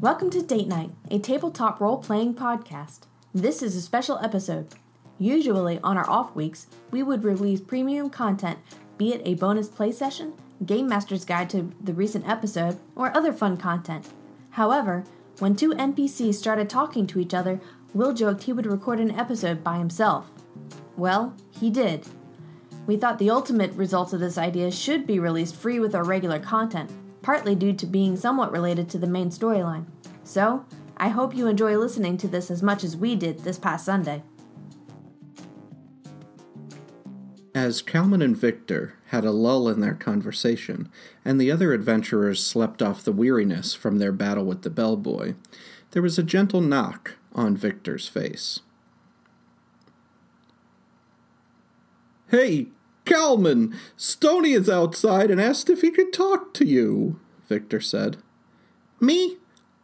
Welcome to Date Night, a tabletop role playing podcast. This is a special episode. Usually, on our off weeks, we would release premium content, be it a bonus play session, Game Master's Guide to the recent episode, or other fun content. However, when two NPCs started talking to each other, Will joked he would record an episode by himself. Well, he did. We thought the ultimate results of this idea should be released free with our regular content, partly due to being somewhat related to the main storyline. So, I hope you enjoy listening to this as much as we did this past Sunday. As Kalman and Victor had a lull in their conversation, and the other adventurers slept off the weariness from their battle with the bellboy, there was a gentle knock on Victor's face. Hey, Kalman! Stony is outside and asked if he could talk to you, Victor said. Me?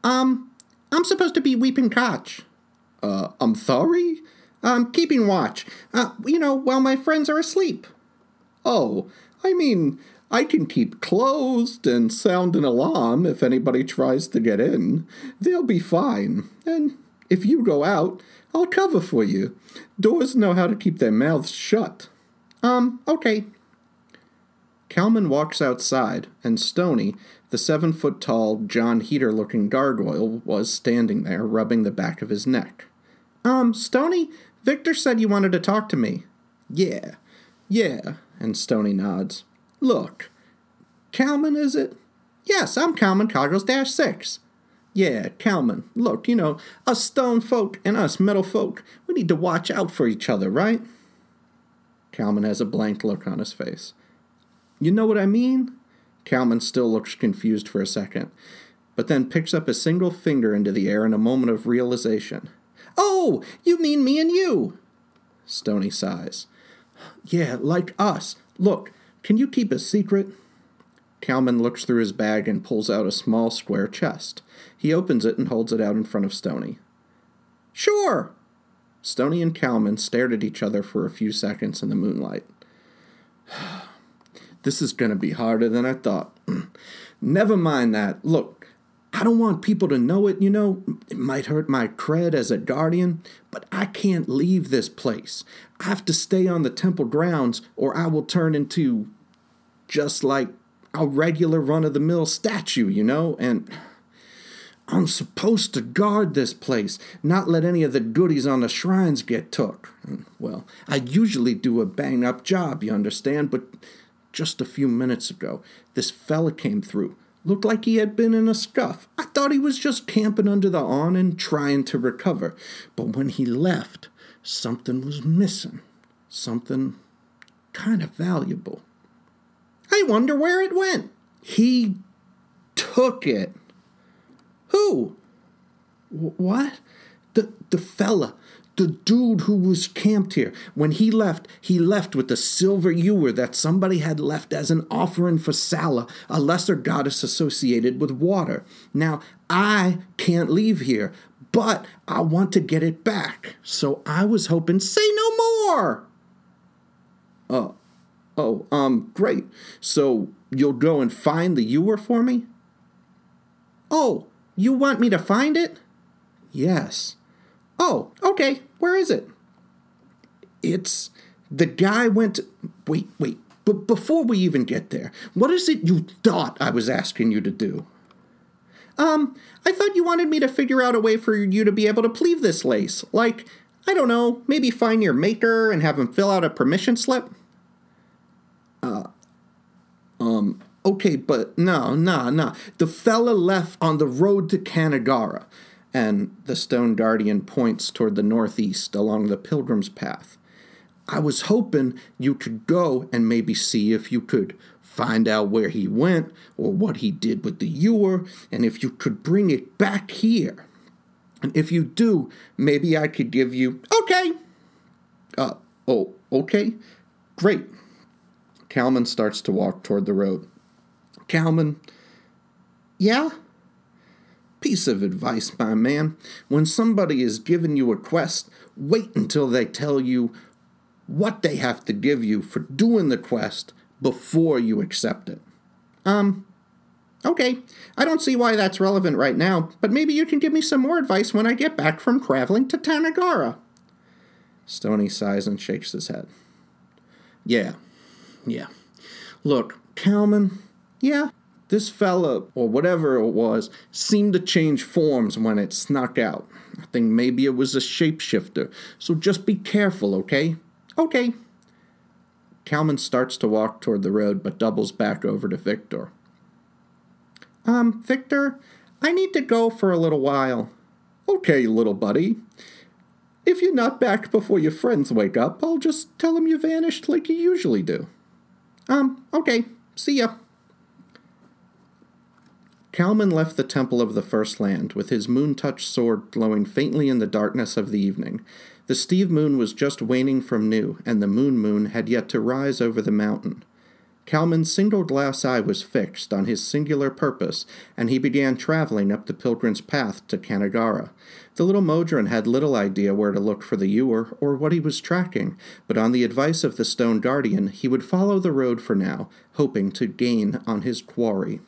Um, I'm supposed to be Weeping Koch. Uh, I'm sorry? I'm keeping watch. Uh, you know, while my friends are asleep. Oh, I mean, I can keep closed and sound an alarm if anybody tries to get in. They'll be fine. And if you go out, I'll cover for you. Doors know how to keep their mouths shut. Um, okay. Kalman walks outside, and Stony, the seven foot tall, John Heater looking gargoyle, was standing there, rubbing the back of his neck. Um, Stony, Victor said you wanted to talk to me. Yeah, yeah, and Stony nods. Look, Kalman, is it? Yes, I'm Kalman Coggles Dash 6. Yeah, Kalman, look, you know, us stone folk and us metal folk, we need to watch out for each other, right? Kalman has a blank look on his face. You know what I mean? Kalman still looks confused for a second, but then picks up a single finger into the air in a moment of realization. Oh, you mean me and you? Stony sighs. Yeah, like us. Look, can you keep a secret? Kalman looks through his bag and pulls out a small square chest. He opens it and holds it out in front of Stony. Sure. Stony and Kalman stared at each other for a few seconds in the moonlight. This is going to be harder than I thought. Never mind that. Look, I don't want people to know it, you know. It might hurt my cred as a guardian, but I can't leave this place. I have to stay on the temple grounds or I will turn into just like a regular run of the mill statue, you know? And I'm supposed to guard this place, not let any of the goodies on the shrines get took. Well, I usually do a bang up job, you understand, but just a few minutes ago, this fella came through. Looked like he had been in a scuff. I thought he was just camping under the awning trying to recover. But when he left, something was missing. Something kind of valuable. I wonder where it went. He took it. Who? what? The the fella, the dude who was camped here. When he left, he left with the silver ewer that somebody had left as an offering for Sala, a lesser goddess associated with water. Now, I can't leave here, but I want to get it back. So I was hoping, say no more. Oh, oh, um, great. So you'll go and find the ewer for me? Oh, you want me to find it? Yes. Oh, okay. Where is it? It's the guy went. Wait, wait. But before we even get there, what is it you thought I was asking you to do? Um, I thought you wanted me to figure out a way for you to be able to pleave this lace. Like, I don't know, maybe find your maker and have him fill out a permission slip? Uh, um, okay, but no, no, no. The fella left on the road to Kanagara, and the stone guardian points toward the northeast along the pilgrim's path. I was hoping you could go and maybe see if you could find out where he went or what he did with the ewer, and if you could bring it back here. And if you do, maybe I could give you. Okay! Uh, oh, okay? Great. Kalman starts to walk toward the road. Kalman. Yeah? Piece of advice, my man. When somebody is giving you a quest, wait until they tell you what they have to give you for doing the quest before you accept it. Um, Okay, I don't see why that's relevant right now, but maybe you can give me some more advice when I get back from traveling to Tanagara. Stony sighs and shakes his head. Yeah, yeah. Look, Kalman, Yeah? This fella, or whatever it was, seemed to change forms when it snuck out. I think maybe it was a shapeshifter, so just be careful, okay? Okay. Kalman starts to walk toward the road but doubles back over to Victor. Um, Victor, I need to go for a little while. Okay, little buddy. If you're not back before your friends wake up, I'll just tell them you vanished like you usually do. Um, okay. See ya. Kalman left the Temple of the First Land with his moon touched sword glowing faintly in the darkness of the evening. The Steve moon was just waning from new, and the moon moon had yet to rise over the mountain. Kalman's single glass eye was fixed on his singular purpose, and he began traveling up the pilgrim's path to Kanagara. The little Modron had little idea where to look for the ewer or what he was tracking, but on the advice of the stone guardian, he would follow the road for now, hoping to gain on his quarry.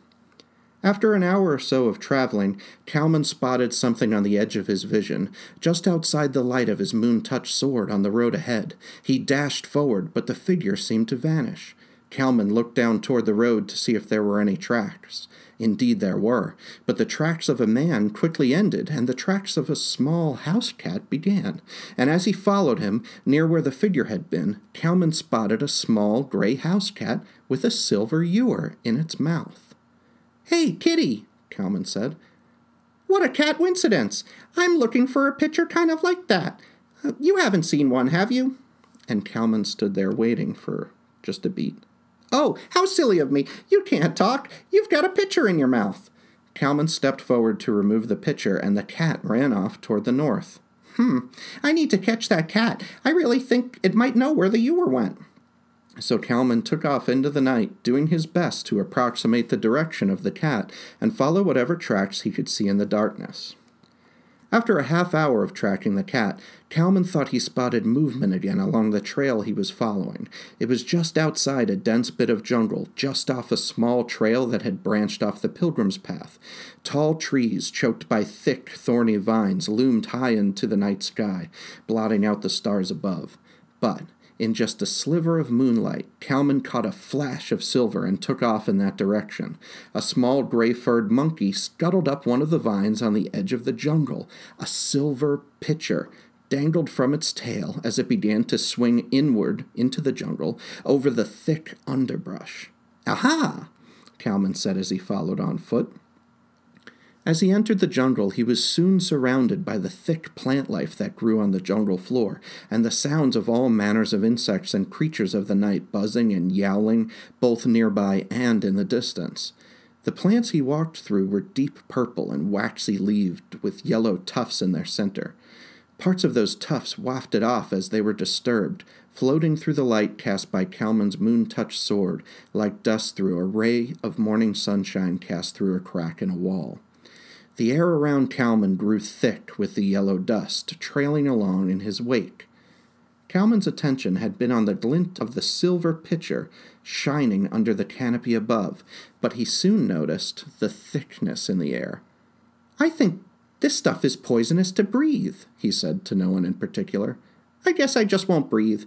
After an hour or so of traveling, Kalman spotted something on the edge of his vision, just outside the light of his moon touched sword on the road ahead. He dashed forward, but the figure seemed to vanish. Kalman looked down toward the road to see if there were any tracks. Indeed, there were, but the tracks of a man quickly ended, and the tracks of a small house cat began. And as he followed him, near where the figure had been, Kalman spotted a small gray house cat with a silver ewer in its mouth. Hey, kitty, Kalman said. What a cat coincidence! I'm looking for a picture kind of like that. Uh, you haven't seen one, have you? And Kalman stood there waiting for just a beat. Oh, how silly of me! You can't talk. You've got a pitcher in your mouth. Kalman stepped forward to remove the pitcher, and the cat ran off toward the north. Hmm, I need to catch that cat. I really think it might know where the ewer went. So Kalman took off into the night, doing his best to approximate the direction of the cat and follow whatever tracks he could see in the darkness. After a half hour of tracking the cat, Kalman thought he spotted movement again along the trail he was following. It was just outside a dense bit of jungle, just off a small trail that had branched off the pilgrim's path. Tall trees, choked by thick, thorny vines, loomed high into the night sky, blotting out the stars above. But in just a sliver of moonlight, Kalman caught a flash of silver and took off in that direction. A small gray furred monkey scuttled up one of the vines on the edge of the jungle. A silver pitcher dangled from its tail as it began to swing inward into the jungle over the thick underbrush. Aha! Kalman said as he followed on foot. As he entered the jungle, he was soon surrounded by the thick plant life that grew on the jungle floor, and the sounds of all manners of insects and creatures of the night buzzing and yowling, both nearby and in the distance. The plants he walked through were deep purple and waxy leaved, with yellow tufts in their center. Parts of those tufts wafted off as they were disturbed, floating through the light cast by Kalman's moon touched sword, like dust through a ray of morning sunshine cast through a crack in a wall. The air around Kalman grew thick with the yellow dust, trailing along in his wake. Kalman's attention had been on the glint of the silver pitcher shining under the canopy above, but he soon noticed the thickness in the air. I think this stuff is poisonous to breathe, he said to no one in particular. I guess I just won't breathe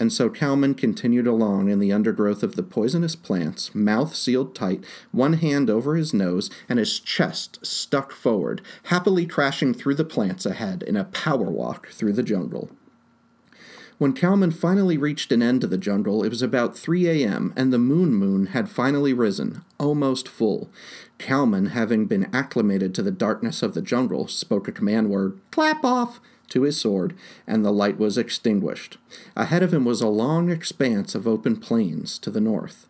and so Kalman continued along in the undergrowth of the poisonous plants, mouth sealed tight, one hand over his nose, and his chest stuck forward, happily crashing through the plants ahead in a power walk through the jungle. When Kalman finally reached an end to the jungle, it was about 3 a.m., and the moon moon had finally risen, almost full. Kalman, having been acclimated to the darkness of the jungle, spoke a command word, Clap off! To his sword, and the light was extinguished. Ahead of him was a long expanse of open plains to the north.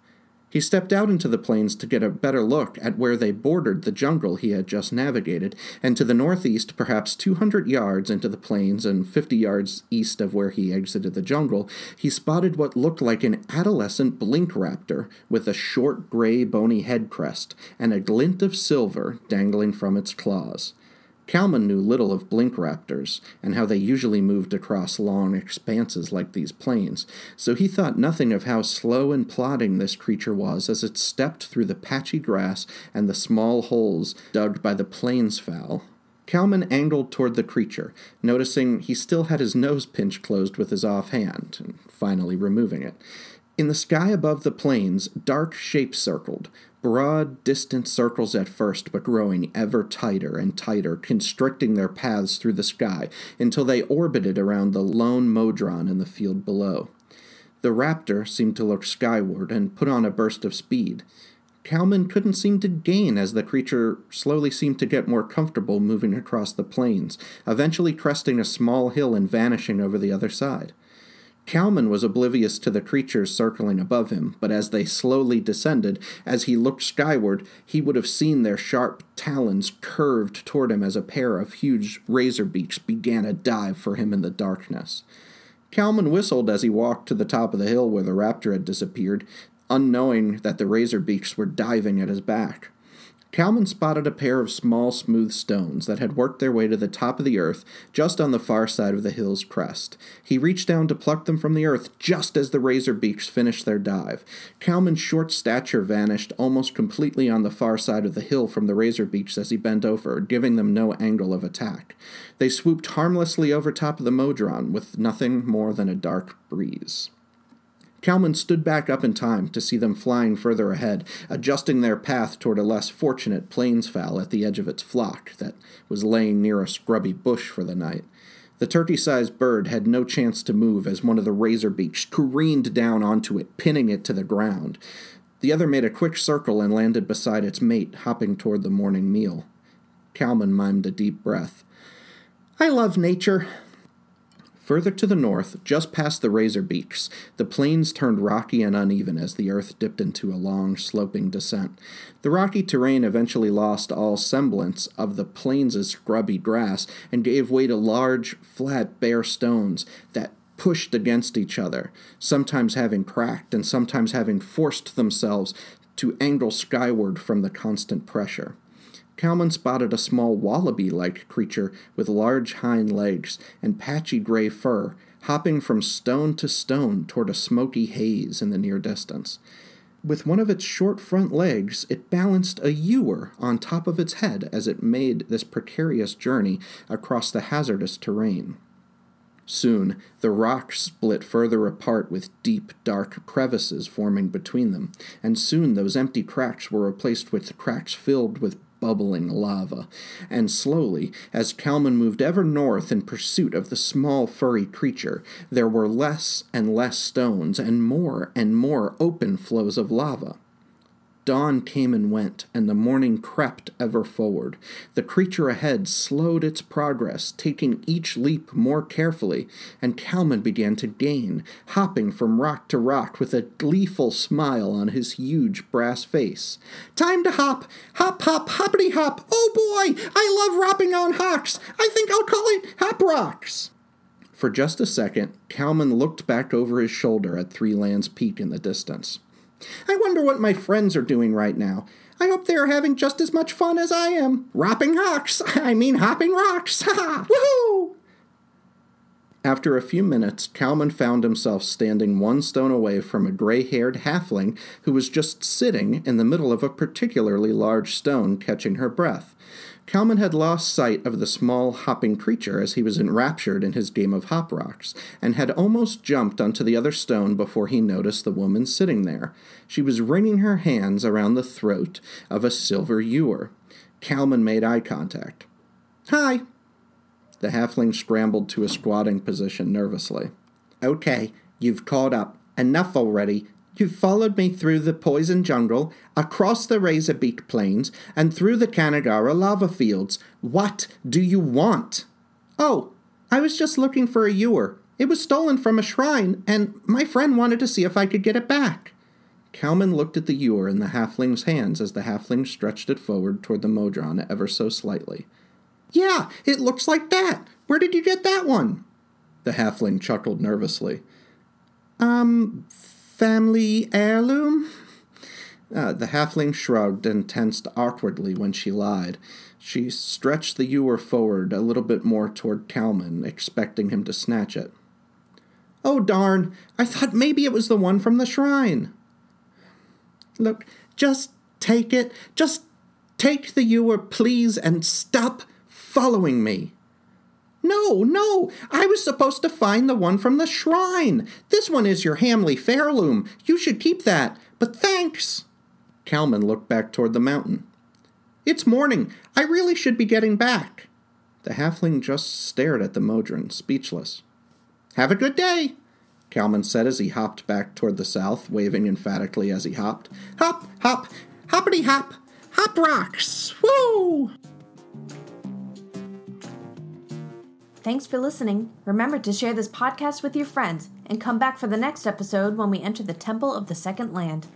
He stepped out into the plains to get a better look at where they bordered the jungle he had just navigated, and to the northeast, perhaps 200 yards into the plains and 50 yards east of where he exited the jungle, he spotted what looked like an adolescent blink raptor with a short gray bony head crest and a glint of silver dangling from its claws. Kalman knew little of blink raptors and how they usually moved across long expanses like these plains, so he thought nothing of how slow and plodding this creature was as it stepped through the patchy grass and the small holes dug by the plains fowl. Kalman angled toward the creature, noticing he still had his nose pinched closed with his off hand, and finally removing it. In the sky above the plains, dark shapes circled, broad, distant circles at first, but growing ever tighter and tighter, constricting their paths through the sky until they orbited around the lone Modron in the field below. The raptor seemed to look skyward and put on a burst of speed. Kalman couldn't seem to gain as the creature slowly seemed to get more comfortable moving across the plains, eventually cresting a small hill and vanishing over the other side. Kalman was oblivious to the creatures circling above him, but as they slowly descended, as he looked skyward, he would have seen their sharp talons curved toward him as a pair of huge razor beaks began a dive for him in the darkness. Kalman whistled as he walked to the top of the hill where the raptor had disappeared, unknowing that the razor beaks were diving at his back. Kalman spotted a pair of small, smooth stones that had worked their way to the top of the earth just on the far side of the hill's crest. He reached down to pluck them from the earth just as the razor beaks finished their dive. Kalman's short stature vanished almost completely on the far side of the hill from the razor beaks as he bent over, giving them no angle of attack. They swooped harmlessly over top of the Modron with nothing more than a dark breeze. Kalman stood back up in time to see them flying further ahead, adjusting their path toward a less fortunate plains fowl at the edge of its flock that was laying near a scrubby bush for the night. The turkey sized bird had no chance to move as one of the razor beaks careened down onto it, pinning it to the ground. The other made a quick circle and landed beside its mate, hopping toward the morning meal. Kalman mimed a deep breath. I love nature, Further to the north, just past the razor beaks, the plains turned rocky and uneven as the earth dipped into a long, sloping descent. The rocky terrain eventually lost all semblance of the plains' scrubby grass and gave way to large, flat, bare stones that pushed against each other, sometimes having cracked and sometimes having forced themselves to angle skyward from the constant pressure. Kalman spotted a small wallaby like creature with large hind legs and patchy gray fur, hopping from stone to stone toward a smoky haze in the near distance. With one of its short front legs, it balanced a ewer on top of its head as it made this precarious journey across the hazardous terrain. Soon, the rocks split further apart with deep, dark crevices forming between them, and soon those empty cracks were replaced with cracks filled with bubbling lava, and slowly, as Kalman moved ever north in pursuit of the small furry creature, there were less and less stones and more and more open flows of lava. Dawn came and went, and the morning crept ever forward. The creature ahead slowed its progress, taking each leap more carefully, and Kalman began to gain, hopping from rock to rock with a gleeful smile on his huge brass face. Time to hop! Hop, hop, hoppity hop! Oh boy! I love ropping on hocks! I think I'll call it Hop Rocks! For just a second, Kalman looked back over his shoulder at Three Lands Peak in the distance. I wonder what my friends are doing right now. I hope they are having just as much fun as I am. Ropping rocks! I mean, hopping rocks! Ha! Woohoo! After a few minutes, Kalman found himself standing one stone away from a gray haired halfling who was just sitting in the middle of a particularly large stone, catching her breath. Kalman had lost sight of the small hopping creature as he was enraptured in his game of hop rocks, and had almost jumped onto the other stone before he noticed the woman sitting there. She was wringing her hands around the throat of a silver ewer. Kalman made eye contact. Hi. The halfling scrambled to a squatting position nervously. Okay, you've caught up. Enough already. You followed me through the poison jungle, across the razor beak plains, and through the Kanagara lava fields. What do you want? Oh, I was just looking for a ewer. It was stolen from a shrine, and my friend wanted to see if I could get it back. Kalman looked at the ewer in the halfling's hands as the halfling stretched it forward toward the Modron ever so slightly. Yeah, it looks like that. Where did you get that one? The halfling chuckled nervously. Um, family heirloom? Uh, the halfling shrugged and tensed awkwardly when she lied. She stretched the ewer forward a little bit more toward Kalman, expecting him to snatch it. Oh, darn! I thought maybe it was the one from the shrine. Look, just take it. Just take the ewer, please, and stop following me. No, no, I was supposed to find the one from the shrine. This one is your Hamley Fairloom. You should keep that. But thanks. Kalman looked back toward the mountain. It's morning. I really should be getting back. The halfling just stared at the Modron, speechless. Have a good day, Kalman said as he hopped back toward the south, waving emphatically as he hopped. Hop, hop, hoppity hop, hop rocks, woo! Thanks for listening. Remember to share this podcast with your friends and come back for the next episode when we enter the Temple of the Second Land.